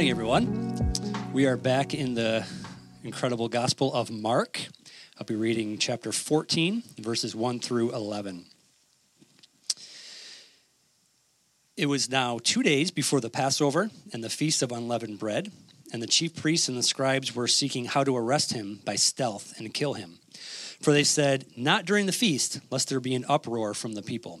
morning, everyone. We are back in the incredible Gospel of Mark. I'll be reading chapter 14, verses 1 through 11. It was now two days before the Passover and the Feast of Unleavened Bread, and the chief priests and the scribes were seeking how to arrest him by stealth and kill him. For they said, Not during the feast, lest there be an uproar from the people.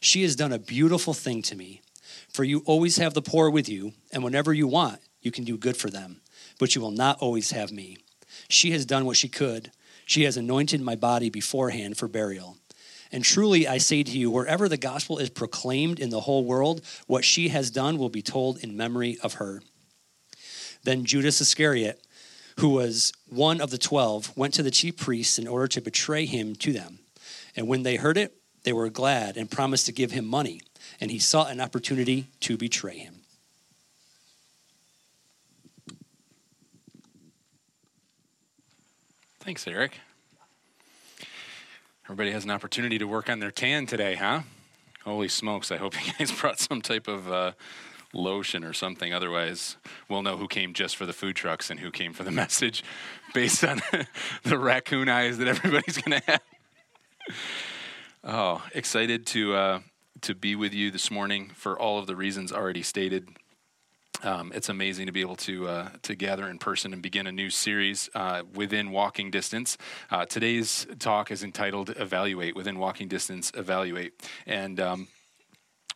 She has done a beautiful thing to me. For you always have the poor with you, and whenever you want, you can do good for them. But you will not always have me. She has done what she could. She has anointed my body beforehand for burial. And truly, I say to you, wherever the gospel is proclaimed in the whole world, what she has done will be told in memory of her. Then Judas Iscariot, who was one of the twelve, went to the chief priests in order to betray him to them. And when they heard it, they were glad and promised to give him money, and he sought an opportunity to betray him. Thanks, Eric. Everybody has an opportunity to work on their tan today, huh? Holy smokes, I hope you guys brought some type of uh, lotion or something. Otherwise, we'll know who came just for the food trucks and who came for the message based on the raccoon eyes that everybody's going to have. Oh, excited to uh, to be with you this morning for all of the reasons already stated. Um, it's amazing to be able to uh, to gather in person and begin a new series uh, within walking distance. Uh, today's talk is entitled "Evaluate." Within walking distance, evaluate, and um,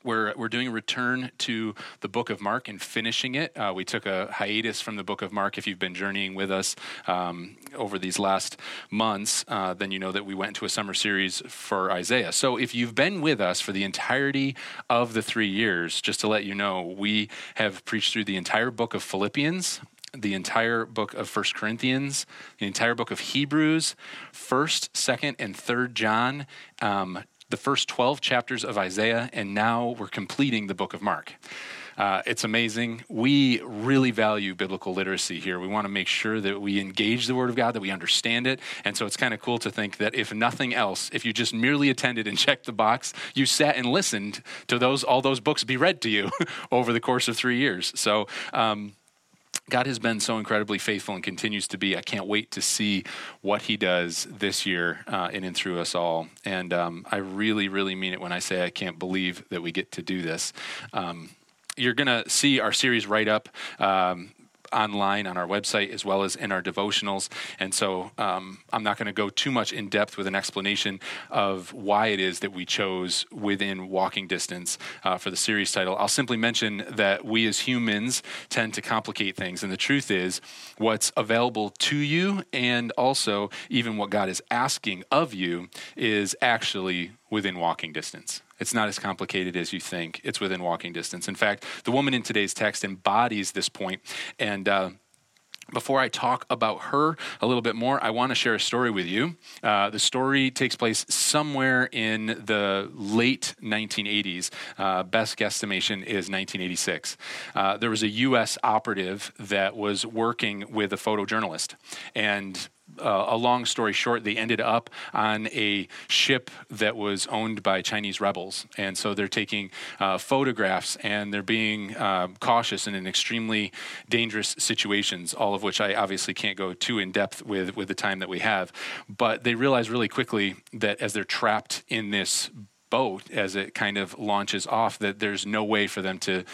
we're, we're doing a return to the book of Mark and finishing it. Uh, we took a hiatus from the book of Mark. If you've been journeying with us um, over these last months, uh, then you know that we went to a summer series for Isaiah. So if you've been with us for the entirety of the three years, just to let you know, we have preached through the entire book of Philippians, the entire book of First Corinthians, the entire book of Hebrews, First, Second, and Third John, um, the first 12 chapters of Isaiah, and now we're completing the book of Mark. Uh, it's amazing. We really value biblical literacy here. We want to make sure that we engage the Word of God, that we understand it. And so it's kind of cool to think that if nothing else, if you just merely attended and checked the box, you sat and listened to those all those books be read to you over the course of three years. So. Um, God has been so incredibly faithful and continues to be. I can't wait to see what He does this year uh, in and through us all. And um, I really, really mean it when I say I can't believe that we get to do this. Um, you're going to see our series right up um, online on our website as well as in our devotionals. And so um, I'm not going to go too much in depth with an explanation of why it is that we chose within walking distance uh, for the series title. I'll simply mention that we as humans tend to complicate things. And the truth is, what's available to you and also even what God is asking of you is actually within walking distance. It's not as complicated as you think. It's within walking distance. In fact, the woman in today's text embodies this point. And uh, before I talk about her a little bit more, I want to share a story with you. Uh, the story takes place somewhere in the late 1980s. Uh, best guesstimation is 1986. Uh, there was a U.S. operative that was working with a photojournalist, and uh, a long story short, they ended up on a ship that was owned by Chinese rebels. And so they're taking uh, photographs and they're being uh, cautious in an extremely dangerous situations, all of which I obviously can't go too in depth with, with the time that we have. But they realize really quickly that as they're trapped in this boat, as it kind of launches off, that there's no way for them to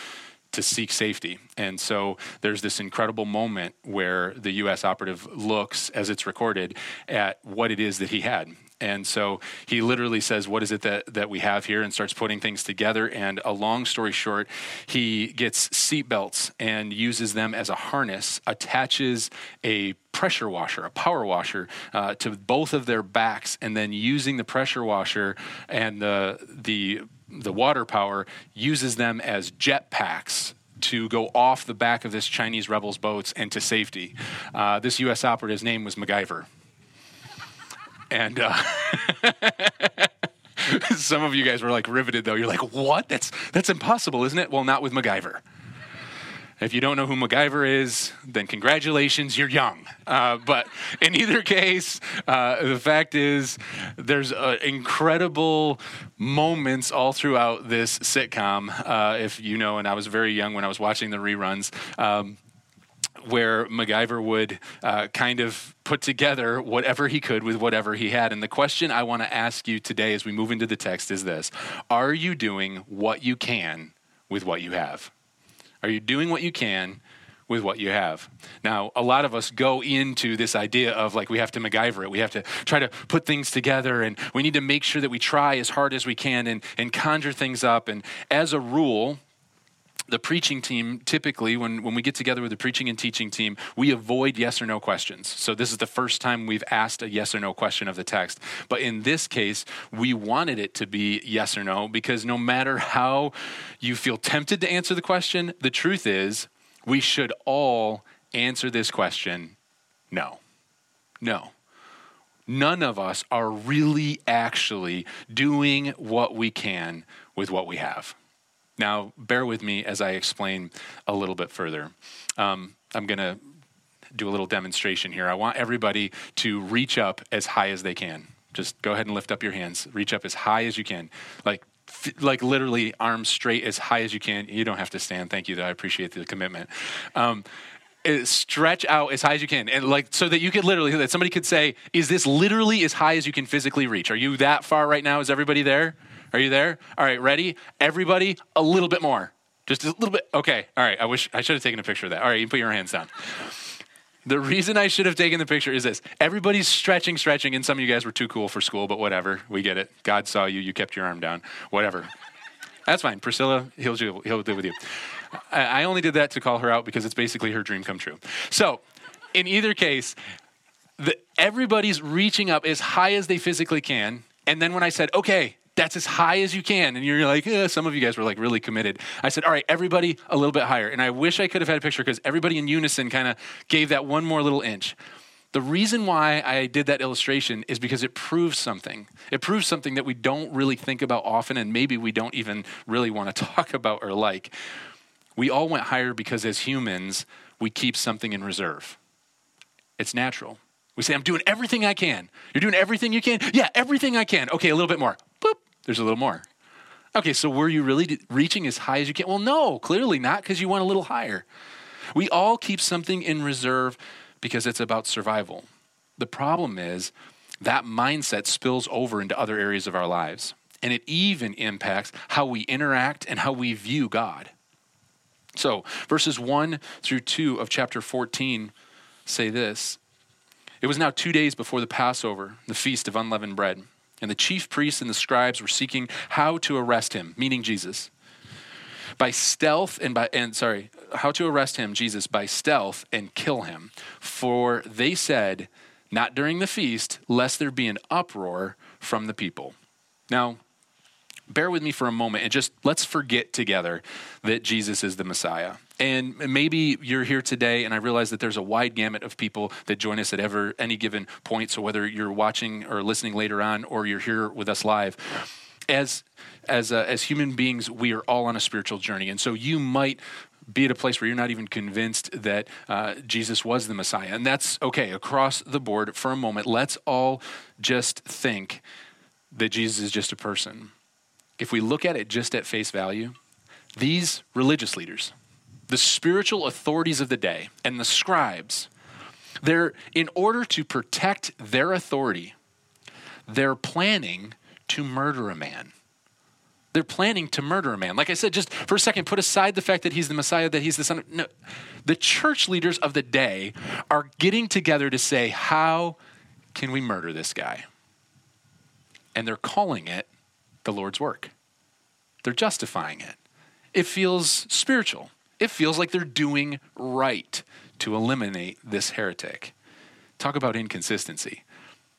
to seek safety. And so there's this incredible moment where the US operative looks, as it's recorded, at what it is that he had. And so he literally says, What is it that, that we have here? and starts putting things together. And a long story short, he gets seatbelts and uses them as a harness, attaches a pressure washer, a power washer, uh, to both of their backs, and then using the pressure washer and the, the the water power uses them as jet packs to go off the back of this Chinese rebels' boats and to safety. Uh, this U.S. operative's name was MacGyver. And uh, some of you guys were like riveted, though. You're like, what? That's, that's impossible, isn't it? Well, not with MacGyver. If you don't know who MacGyver is, then congratulations, you're young. Uh, but in either case, uh, the fact is, there's uh, incredible moments all throughout this sitcom. Uh, if you know, and I was very young when I was watching the reruns. Um, where MacGyver would uh, kind of put together whatever he could with whatever he had. And the question I want to ask you today as we move into the text is this Are you doing what you can with what you have? Are you doing what you can with what you have? Now, a lot of us go into this idea of like we have to MacGyver it. We have to try to put things together and we need to make sure that we try as hard as we can and, and conjure things up. And as a rule, the preaching team typically when, when we get together with the preaching and teaching team we avoid yes or no questions. So this is the first time we've asked a yes or no question of the text. But in this case we wanted it to be yes or no because no matter how you feel tempted to answer the question the truth is we should all answer this question no. No. None of us are really actually doing what we can with what we have now, bear with me as I explain a little bit further. Um, I'm going to do a little demonstration here. I want everybody to reach up as high as they can. Just go ahead and lift up your hands. Reach up as high as you can. Like like literally arms straight as high as you can. You don't have to stand. Thank you. Though I appreciate the commitment. Um, eh, stretch out as high as you can, and like so that you could literally that somebody could say, "Is this literally as high as you can physically reach?" Are you that far right now? Is everybody there? Are you there? All right, ready? Everybody, a little bit more. Just a little bit. Okay. All right. I wish I should have taken a picture of that. All right, you can put your hands down. The reason I should have taken the picture is this. Everybody's stretching, stretching, and some of you guys were too cool for school, but whatever. We get it. God saw you. You kept your arm down. Whatever. That's fine. Priscilla, he'll he'll deal with you. I only did that to call her out because it's basically her dream come true. So, in either case, the, everybody's reaching up as high as they physically can. And then when I said, okay, that's as high as you can. And you're like, eh, some of you guys were like really committed. I said, all right, everybody a little bit higher. And I wish I could have had a picture because everybody in unison kind of gave that one more little inch. The reason why I did that illustration is because it proves something. It proves something that we don't really think about often, and maybe we don't even really want to talk about or like. We all went higher because as humans, we keep something in reserve. It's natural. We say, I'm doing everything I can. You're doing everything you can? Yeah, everything I can. Okay, a little bit more. There's a little more. Okay, so were you really reaching as high as you can? Well, no, clearly not, because you went a little higher. We all keep something in reserve because it's about survival. The problem is that mindset spills over into other areas of our lives, and it even impacts how we interact and how we view God. So, verses 1 through 2 of chapter 14 say this It was now two days before the Passover, the feast of unleavened bread. And the chief priests and the scribes were seeking how to arrest him, meaning Jesus. By stealth and by and sorry, how to arrest him, Jesus, by stealth and kill him. For they said, not during the feast, lest there be an uproar from the people. Now, bear with me for a moment and just let's forget together that Jesus is the Messiah. And maybe you're here today, and I realize that there's a wide gamut of people that join us at ever any given point. So whether you're watching or listening later on, or you're here with us live, as as uh, as human beings, we are all on a spiritual journey, and so you might be at a place where you're not even convinced that uh, Jesus was the Messiah, and that's okay across the board. For a moment, let's all just think that Jesus is just a person. If we look at it just at face value, these religious leaders the spiritual authorities of the day and the scribes, they're, in order to protect their authority, they're planning to murder a man. They're planning to murder a man. Like I said, just for a second, put aside the fact that he's the Messiah, that he's the Son of. No. The church leaders of the day are getting together to say, how can we murder this guy? And they're calling it the Lord's work. They're justifying it. It feels spiritual it feels like they're doing right to eliminate this heretic. Talk about inconsistency.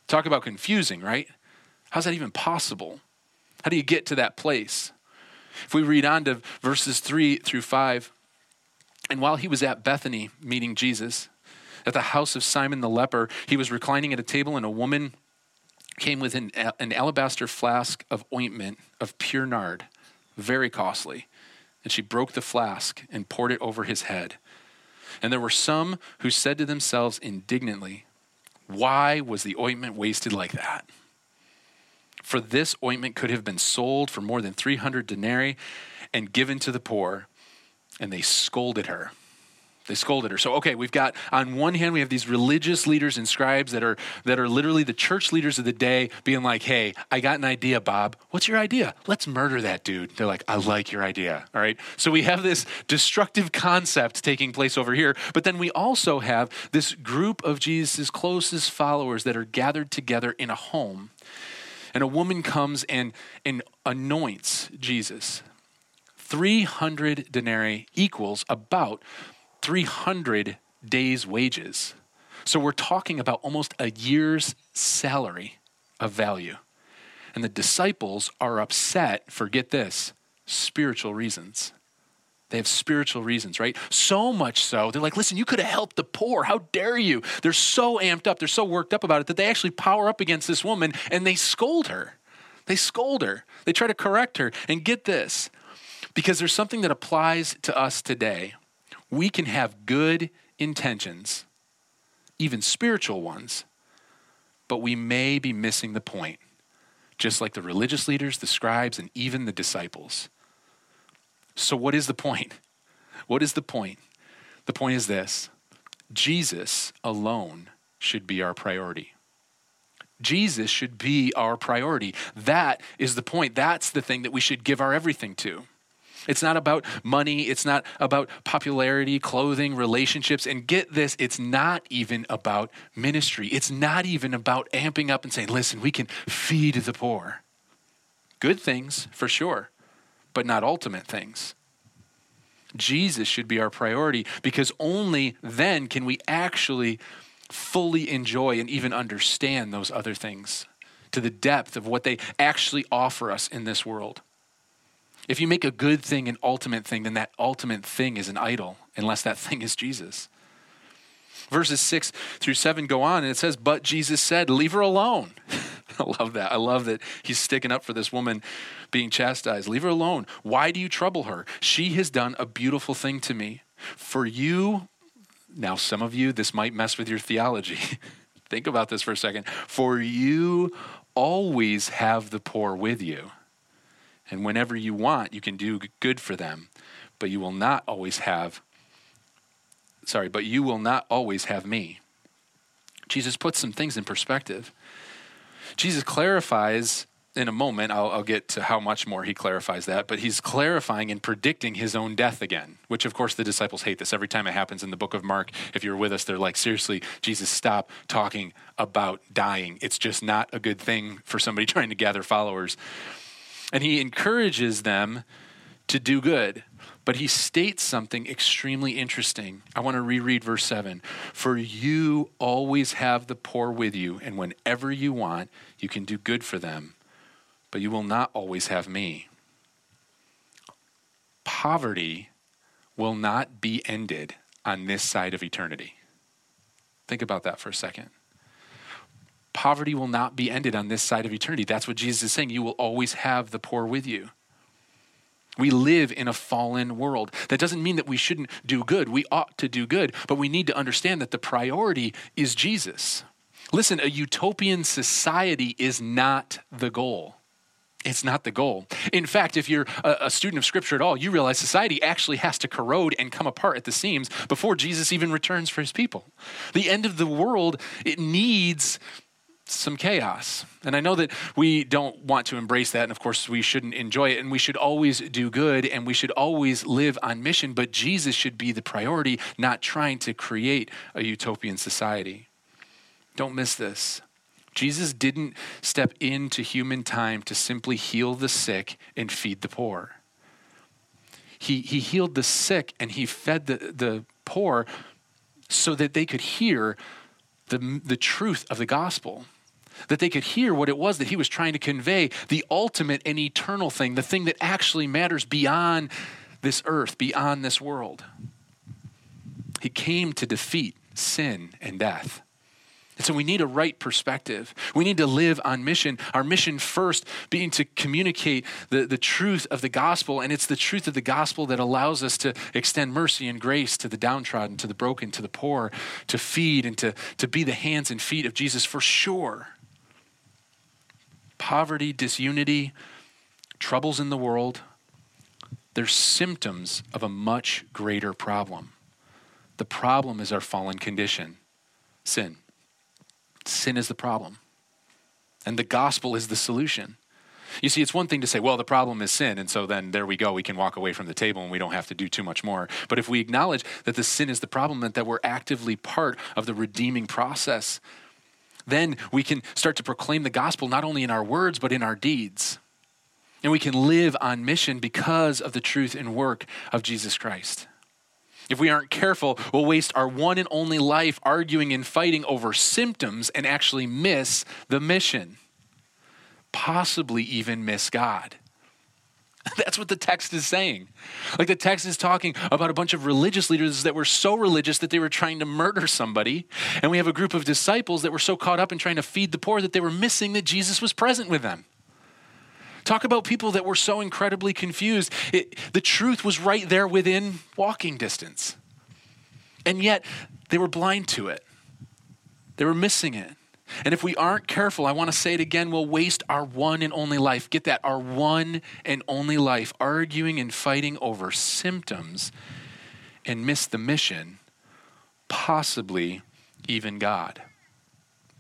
Talk about confusing, right? How's that even possible? How do you get to that place? If we read on to verses 3 through 5, And while he was at Bethany meeting Jesus, at the house of Simon the leper, he was reclining at a table, and a woman came with an, an alabaster flask of ointment of pure nard, very costly. And she broke the flask and poured it over his head. And there were some who said to themselves indignantly, Why was the ointment wasted like that? For this ointment could have been sold for more than 300 denarii and given to the poor. And they scolded her. They scolded her. So, okay, we've got on one hand, we have these religious leaders and scribes that are that are literally the church leaders of the day being like, hey, I got an idea, Bob. What's your idea? Let's murder that dude. They're like, I like your idea. All right. So we have this destructive concept taking place over here, but then we also have this group of Jesus' closest followers that are gathered together in a home. And a woman comes and, and anoints Jesus. 300 denarii equals about 300 days' wages. So we're talking about almost a year's salary of value. And the disciples are upset for, get this, spiritual reasons. They have spiritual reasons, right? So much so, they're like, listen, you could have helped the poor. How dare you? They're so amped up, they're so worked up about it that they actually power up against this woman and they scold her. They scold her. They try to correct her. And get this, because there's something that applies to us today we can have good intentions, even spiritual ones, but we may be missing the point, just like the religious leaders, the scribes, and even the disciples. So, what is the point? What is the point? The point is this Jesus alone should be our priority. Jesus should be our priority. That is the point. That's the thing that we should give our everything to. It's not about money. It's not about popularity, clothing, relationships. And get this, it's not even about ministry. It's not even about amping up and saying, listen, we can feed the poor. Good things, for sure, but not ultimate things. Jesus should be our priority because only then can we actually fully enjoy and even understand those other things to the depth of what they actually offer us in this world. If you make a good thing an ultimate thing, then that ultimate thing is an idol, unless that thing is Jesus. Verses 6 through 7 go on, and it says, But Jesus said, Leave her alone. I love that. I love that he's sticking up for this woman being chastised. Leave her alone. Why do you trouble her? She has done a beautiful thing to me. For you, now some of you, this might mess with your theology. Think about this for a second. For you always have the poor with you and whenever you want, you can do good for them, but you will not always have, sorry, but you will not always have me. Jesus puts some things in perspective. Jesus clarifies in a moment, I'll, I'll, get to how much more he clarifies that, but he's clarifying and predicting his own death again, which of course the disciples hate this. Every time it happens in the book of Mark, if you're with us, they're like, seriously, Jesus, stop talking about dying. It's just not a good thing for somebody trying to gather followers. And he encourages them to do good. But he states something extremely interesting. I want to reread verse 7. For you always have the poor with you, and whenever you want, you can do good for them, but you will not always have me. Poverty will not be ended on this side of eternity. Think about that for a second poverty will not be ended on this side of eternity. That's what Jesus is saying. You will always have the poor with you. We live in a fallen world. That doesn't mean that we shouldn't do good. We ought to do good, but we need to understand that the priority is Jesus. Listen, a utopian society is not the goal. It's not the goal. In fact, if you're a, student of Scripture at all, you realize society actually has to corrode and come apart at the seams before Jesus even returns for his people. The end of the world, it needs some chaos. And I know that we don't want to embrace that. And of course, we shouldn't enjoy it. And we should always do good and we should always live on mission. But Jesus should be the priority, not trying to create a utopian society. Don't miss this. Jesus didn't step into human time to simply heal the sick and feed the poor. He, he healed the sick and he fed the, the poor so that they could hear the, the truth of the gospel that they could hear what it was that he was trying to convey the ultimate and eternal thing, the thing that actually matters beyond this earth, beyond this world. He came to defeat sin and death. And so we need a right perspective. We need to live on mission. Our mission first being to communicate the, the truth of the gospel. And it's the truth of the gospel that allows us to extend mercy and grace to the downtrodden, to the broken, to the poor, to feed and to, to be the hands and feet of Jesus for sure. Poverty, disunity, troubles in the world, they're symptoms of a much greater problem. The problem is our fallen condition sin. Sin is the problem. And the gospel is the solution. You see, it's one thing to say, well, the problem is sin, and so then there we go. We can walk away from the table and we don't have to do too much more. But if we acknowledge that the sin is the problem and that we're actively part of the redeeming process, then we can start to proclaim the gospel not only in our words, but in our deeds. And we can live on mission because of the truth and work of Jesus Christ. If we aren't careful, we'll waste our one and only life arguing and fighting over symptoms and actually miss the mission, possibly even miss God. That's what the text is saying. Like the text is talking about a bunch of religious leaders that were so religious that they were trying to murder somebody. And we have a group of disciples that were so caught up in trying to feed the poor that they were missing that Jesus was present with them. Talk about people that were so incredibly confused. It, the truth was right there within walking distance. And yet, they were blind to it, they were missing it. And if we aren't careful, I want to say it again, we'll waste our one and only life. Get that, our one and only life, arguing and fighting over symptoms and miss the mission, possibly even God.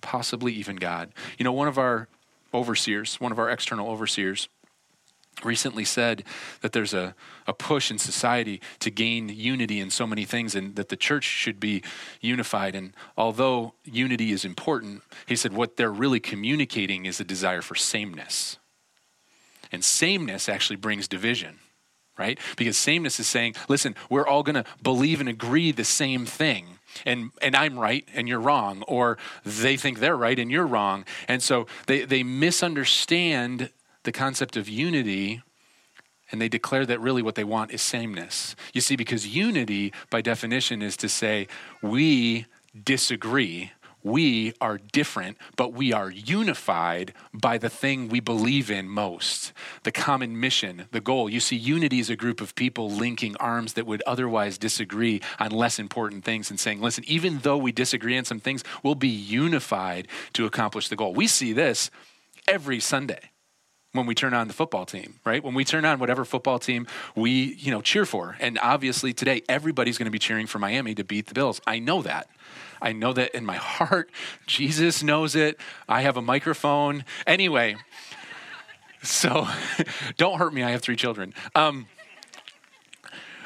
Possibly even God. You know, one of our overseers, one of our external overseers, recently said that there's a, a push in society to gain unity in so many things and that the church should be unified. And although unity is important, he said what they're really communicating is a desire for sameness. And sameness actually brings division, right? Because sameness is saying, listen, we're all going to believe and agree the same thing and and I'm right and you're wrong, or they think they're right and you're wrong. And so they, they misunderstand the concept of unity and they declare that really what they want is sameness. You see, because unity, by definition, is to say, we disagree we are different, but we are unified by the thing we believe in most the common mission, the goal. You see, unity is a group of people linking arms that would otherwise disagree on less important things and saying, listen, even though we disagree on some things, we'll be unified to accomplish the goal. We see this every Sunday when we turn on the football team, right? When we turn on whatever football team we, you know, cheer for. And obviously today everybody's going to be cheering for Miami to beat the Bills. I know that. I know that in my heart. Jesus knows it. I have a microphone. Anyway, so don't hurt me. I have three children. Um,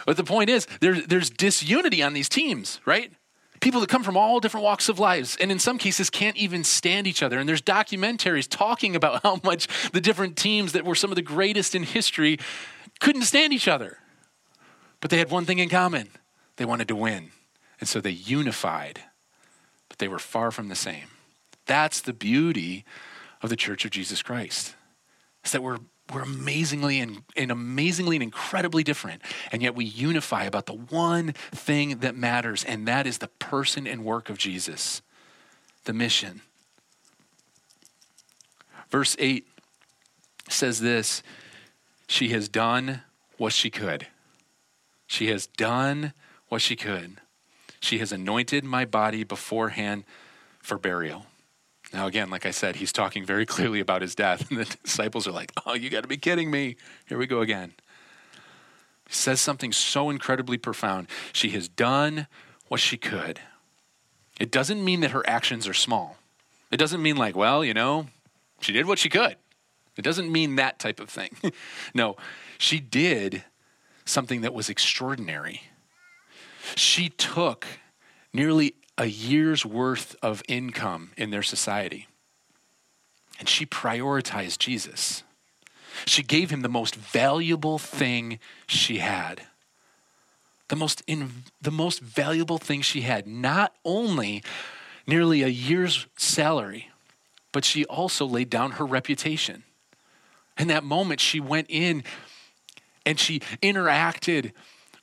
but the point is, there's, there's disunity on these teams, right? People that come from all different walks of lives, and in some cases can't even stand each other. And there's documentaries talking about how much the different teams that were some of the greatest in history couldn't stand each other. But they had one thing in common they wanted to win. And so they unified but they were far from the same. That's the beauty of the Church of Jesus Christ. Is that we're we're amazingly and, and, amazingly and incredibly different, and yet we unify about the one thing that matters, and that is the person and work of Jesus, the mission. Verse 8 says this She has done what she could. She has done what she could. She has anointed my body beforehand for burial. Now, again, like I said, he's talking very clearly about his death. And the disciples are like, oh, you got to be kidding me. Here we go again. He says something so incredibly profound. She has done what she could. It doesn't mean that her actions are small. It doesn't mean, like, well, you know, she did what she could. It doesn't mean that type of thing. no, she did something that was extraordinary. She took nearly a year's worth of income in their society and she prioritized Jesus. She gave him the most valuable thing she had. The most, in, the most valuable thing she had, not only nearly a year's salary, but she also laid down her reputation. In that moment, she went in and she interacted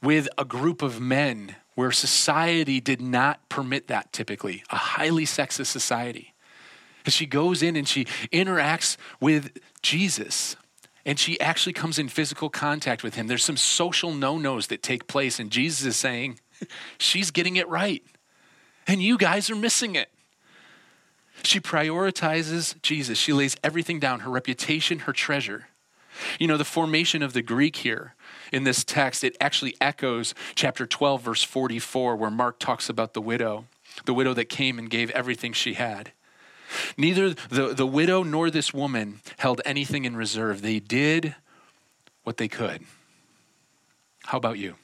with a group of men where society did not permit that typically, a highly sexist society. And she goes in and she interacts with Jesus. And she actually comes in physical contact with him. There's some social no nos that take place, and Jesus is saying, She's getting it right. And you guys are missing it. She prioritizes Jesus. She lays everything down her reputation, her treasure. You know, the formation of the Greek here in this text, it actually echoes chapter 12, verse 44, where Mark talks about the widow, the widow that came and gave everything she had. Neither the, the widow nor this woman held anything in reserve. They did what they could. How about you?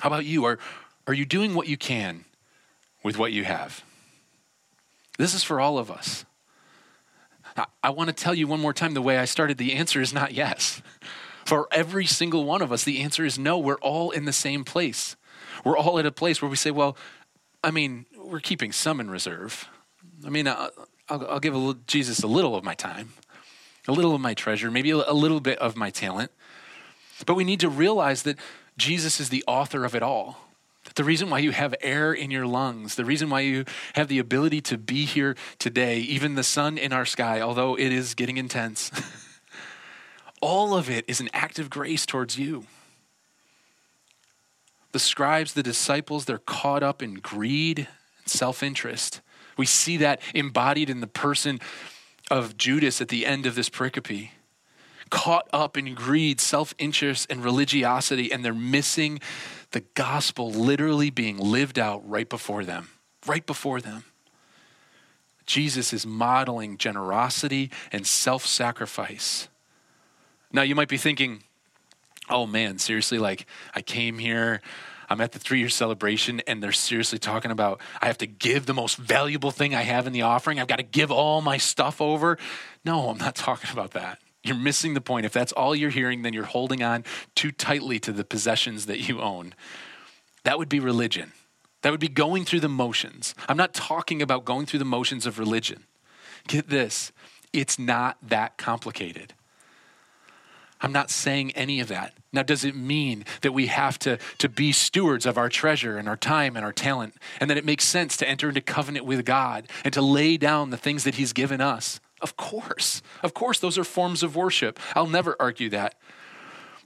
How about you? Are, are you doing what you can with what you have? This is for all of us. I, I want to tell you one more time the way I started the answer is not yes. For every single one of us, the answer is no. We're all in the same place. We're all at a place where we say, well, I mean, we're keeping some in reserve. I mean, I'll, I'll, give a little, Jesus a little of my time, a little of my treasure, maybe a, a little bit of my talent. But we need to realize that Jesus is the author of it all. That the reason why you have air in your lungs, the reason why you have the ability to be here today, even the sun in our sky, although it is getting intense, all of it is an act of grace towards you. The scribes, the disciples, they're caught up in greed and self interest. We see that embodied in the person of Judas at the end of this pericope. Caught up in greed, self interest, and religiosity, and they're missing the gospel literally being lived out right before them. Right before them. Jesus is modeling generosity and self sacrifice. Now, you might be thinking, oh man, seriously, like I came here, I'm at the three year celebration and they're seriously talking about I have to give the most valuable thing I have in the offering. I've got to give all my stuff over. No, I'm not talking about that. You're missing the point. If that's all you're hearing, then you're holding on too tightly to the possessions that you own. That would be religion. That would be going through the motions. I'm not talking about going through the motions of religion. Get this it's not that complicated. I'm not saying any of that. Now, does it mean that we have to, to be stewards of our treasure and our time and our talent, and that it makes sense to enter into covenant with God and to lay down the things that He's given us? Of course. Of course, those are forms of worship. I'll never argue that.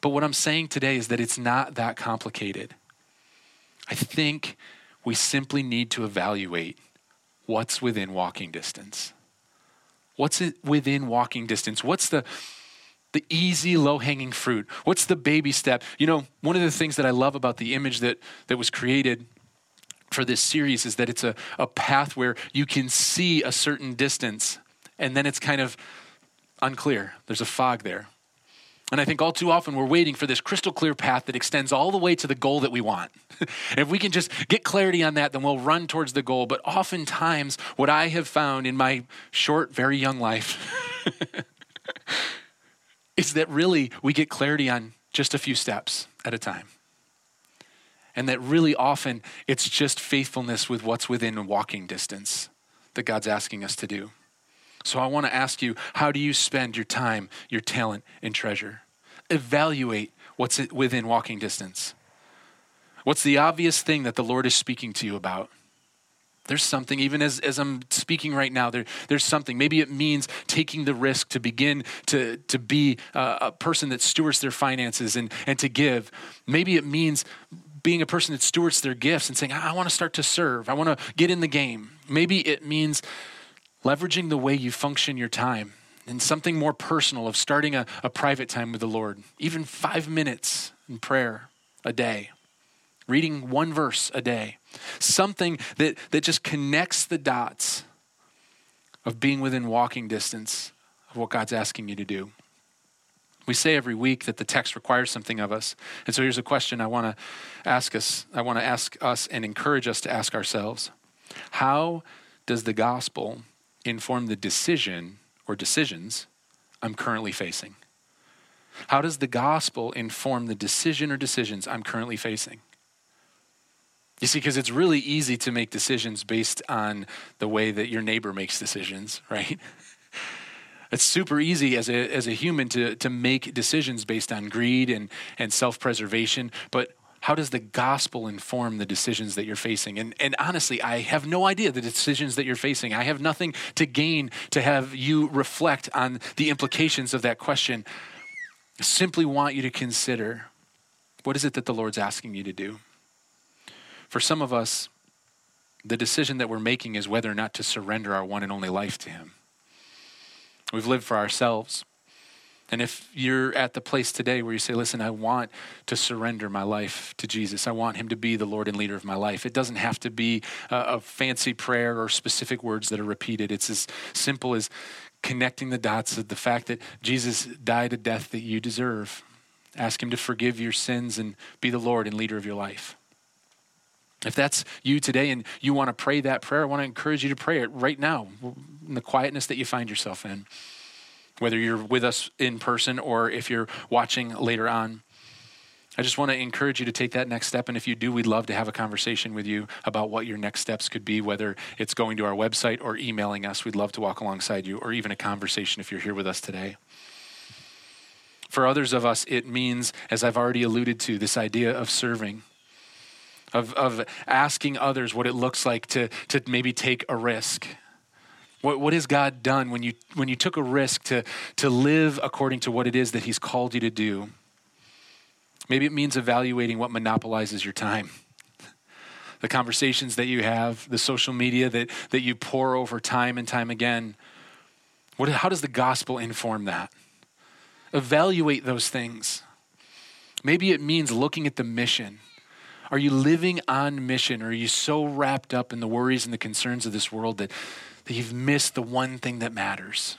But what I'm saying today is that it's not that complicated. I think we simply need to evaluate what's within walking distance. What's it within walking distance? What's the the easy, low hanging fruit? What's the baby step? You know, one of the things that I love about the image that, that was created for this series is that it's a, a path where you can see a certain distance and then it's kind of unclear. There's a fog there. And I think all too often we're waiting for this crystal clear path that extends all the way to the goal that we want. if we can just get clarity on that, then we'll run towards the goal. But oftentimes, what I have found in my short, very young life is that really we get clarity on just a few steps at a time. And that really often it's just faithfulness with what's within walking distance that God's asking us to do. So I want to ask you how do you spend your time, your talent, and treasure? Evaluate what's within walking distance. What's the obvious thing that the Lord is speaking to you about? There's something, even as, as I'm speaking right now, there, there's something. Maybe it means taking the risk to begin to, to be a, a person that stewards their finances and, and to give. Maybe it means being a person that stewards their gifts and saying, I, I want to start to serve, I want to get in the game. Maybe it means leveraging the way you function your time and something more personal of starting a, a private time with the Lord, even five minutes in prayer a day, reading one verse a day something that, that just connects the dots of being within walking distance of what God's asking you to do. We say every week that the text requires something of us. And so here's a question I want to ask us. I want to ask us and encourage us to ask ourselves. How does the gospel inform the decision or decisions I'm currently facing? How does the gospel inform the decision or decisions I'm currently facing? You see, because it's really easy to make decisions based on the way that your neighbor makes decisions, right? It's super easy as a, as a human to, to make decisions based on greed and, and self preservation. But How does the gospel inform the decisions that you're facing? And, and honestly, I have no idea the decisions that you're facing. I have nothing to gain to have you reflect on the implications of that question. I simply want you to consider what is it that the Lord's asking you to do? For some of us, the decision that we're making is whether or not to surrender our one and only life to Him. We've lived for ourselves. And if you're at the place today where you say, listen, I want to surrender my life to Jesus, I want him to be the Lord and leader of my life, it doesn't have to be a, a, fancy prayer or specific words that are repeated. It's as simple as connecting the dots of the fact that Jesus died a death that you deserve. Ask him to forgive your sins and be the Lord and leader of your life. If that's you today and you want to pray that prayer, I want to encourage you to pray it right now in the quietness that you find yourself in whether you're with us in person or if you're watching later on. I just want to encourage you to take that next step. And if you do, we'd love to have a conversation with you about what your next steps could be, whether it's going to our website or emailing us. We'd love to walk alongside you, or even a conversation if you're here with us today. For others of us, it means, as I've already alluded to, this idea of serving, of, of asking others what it looks like to, to maybe take a risk what, what has God done when you, when you took a risk to, to live according to what it is that He's called you to do? Maybe it means evaluating what monopolizes your time. The conversations that you have, the social media that, that you pour over time and time again. What, how does the gospel inform that? Evaluate those things. Maybe it means looking at the mission. Are you living on mission? Or are you so wrapped up in the worries and the concerns of this world that, that you've missed the one thing that matters.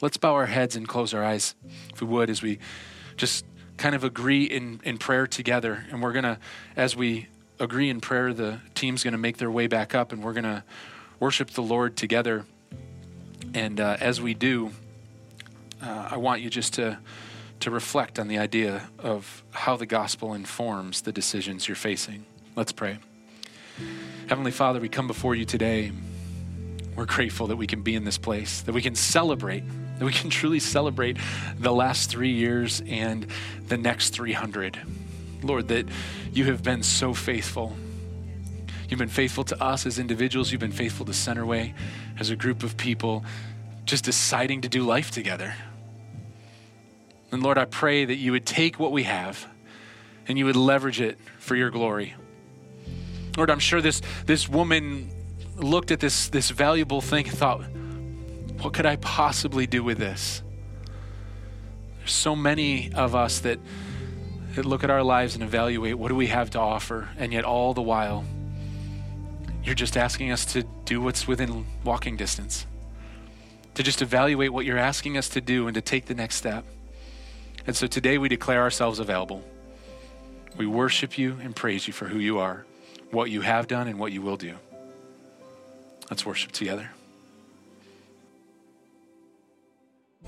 Let's bow our heads and close our eyes, if we would, as we just kind of agree in, in prayer together. And we're going to, as we agree in prayer, the team's going to make their way back up and we're going to worship the Lord together. And uh, as we do, uh, I want you just to, to reflect on the idea of how the gospel informs the decisions you're facing. Let's pray. Heavenly Father, we come before you today. We're grateful that we can be in this place, that we can celebrate, that we can truly celebrate the last three years and the next 300. Lord, that you have been so faithful. You've been faithful to us as individuals, you've been faithful to Centerway as a group of people just deciding to do life together. And Lord, I pray that you would take what we have and you would leverage it for your glory. Lord, I'm sure this, this woman looked at this, this valuable thing and thought, what could I possibly do with this? There's so many of us that, that look at our lives and evaluate what do we have to offer, and yet all the while, you're just asking us to do what's within walking distance, to just evaluate what you're asking us to do and to take the next step. And so today we declare ourselves available. We worship you and praise you for who you are what you have done and what you will do. Let's worship together.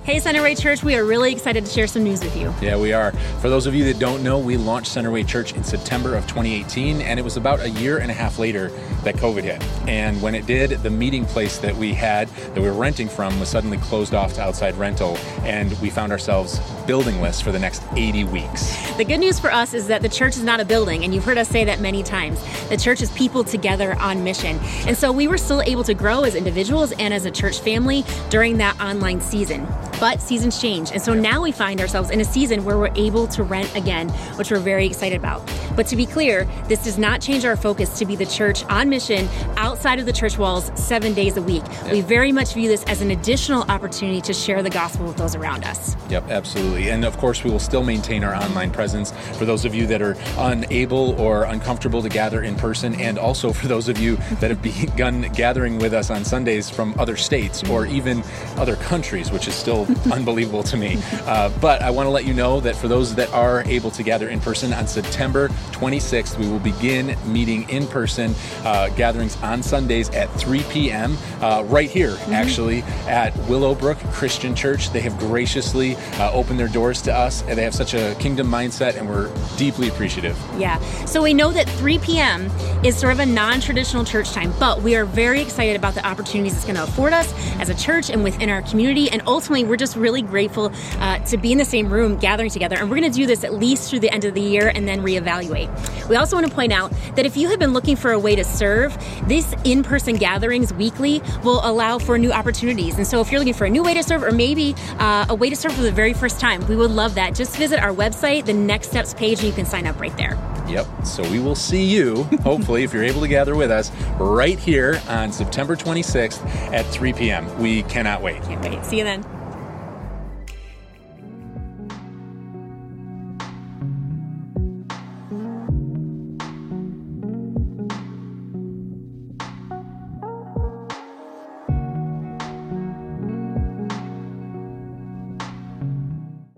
Hey, Centerway Church, we are really excited to share some news with you. Yeah, we are. For those of you that don't know, we launched Centerway Church in September of 2018, and it was about a year and a half later that COVID hit. And when it did, the meeting place that we had, that we were renting from, was suddenly closed off to outside rental, and we found ourselves buildingless for the next 80 weeks. The good news for us is that the church is not a building, and you've heard us say that many times. The church is people together on mission. And so we were still able to grow as individuals and as a church family during that online season. But seasons change. And so now we find ourselves in a season where we're able to rent again, which we're very excited about. But to be clear, this does not change our focus to be the church on mission outside of the church walls seven days a week. Yeah. We very much view this as an additional opportunity to share the gospel with those around us. Yep, absolutely. And of course, we will still maintain our online presence for those of you that are unable or uncomfortable to gather in person, and also for those of you that have begun gathering with us on Sundays from other states or mm-hmm. even other countries, which is still unbelievable to me. Uh, but I want to let you know that for those that are able to gather in person on September 26th, we will begin meeting in person uh, gatherings on Sundays at 3 p.m. Uh, right here, mm-hmm. actually, at Willowbrook Christian Church. They have graciously uh, opened their doors to us, and they have such a kingdom mindset, and we're deeply appreciative. Yeah. So we know that 3 p.m. is sort of a non traditional church time, but we are very excited about the opportunities it's going to afford us as a church and within our community. And ultimately, we're just really grateful uh, to be in the same room gathering together. And we're going to do this at least through the end of the year and then reevaluate. We also want to point out that if you have been looking for a way to serve, these in person gatherings weekly will allow for new opportunities. And so if you're looking for a new way to serve or maybe uh, a way to serve for the very first time, we would love that. Just visit our website, the Next Steps page, and you can sign up right there. Yep. So we will see you, hopefully, if you're able to gather with us, right here on September 26th at 3 p.m. We cannot wait. Can't wait. See you then.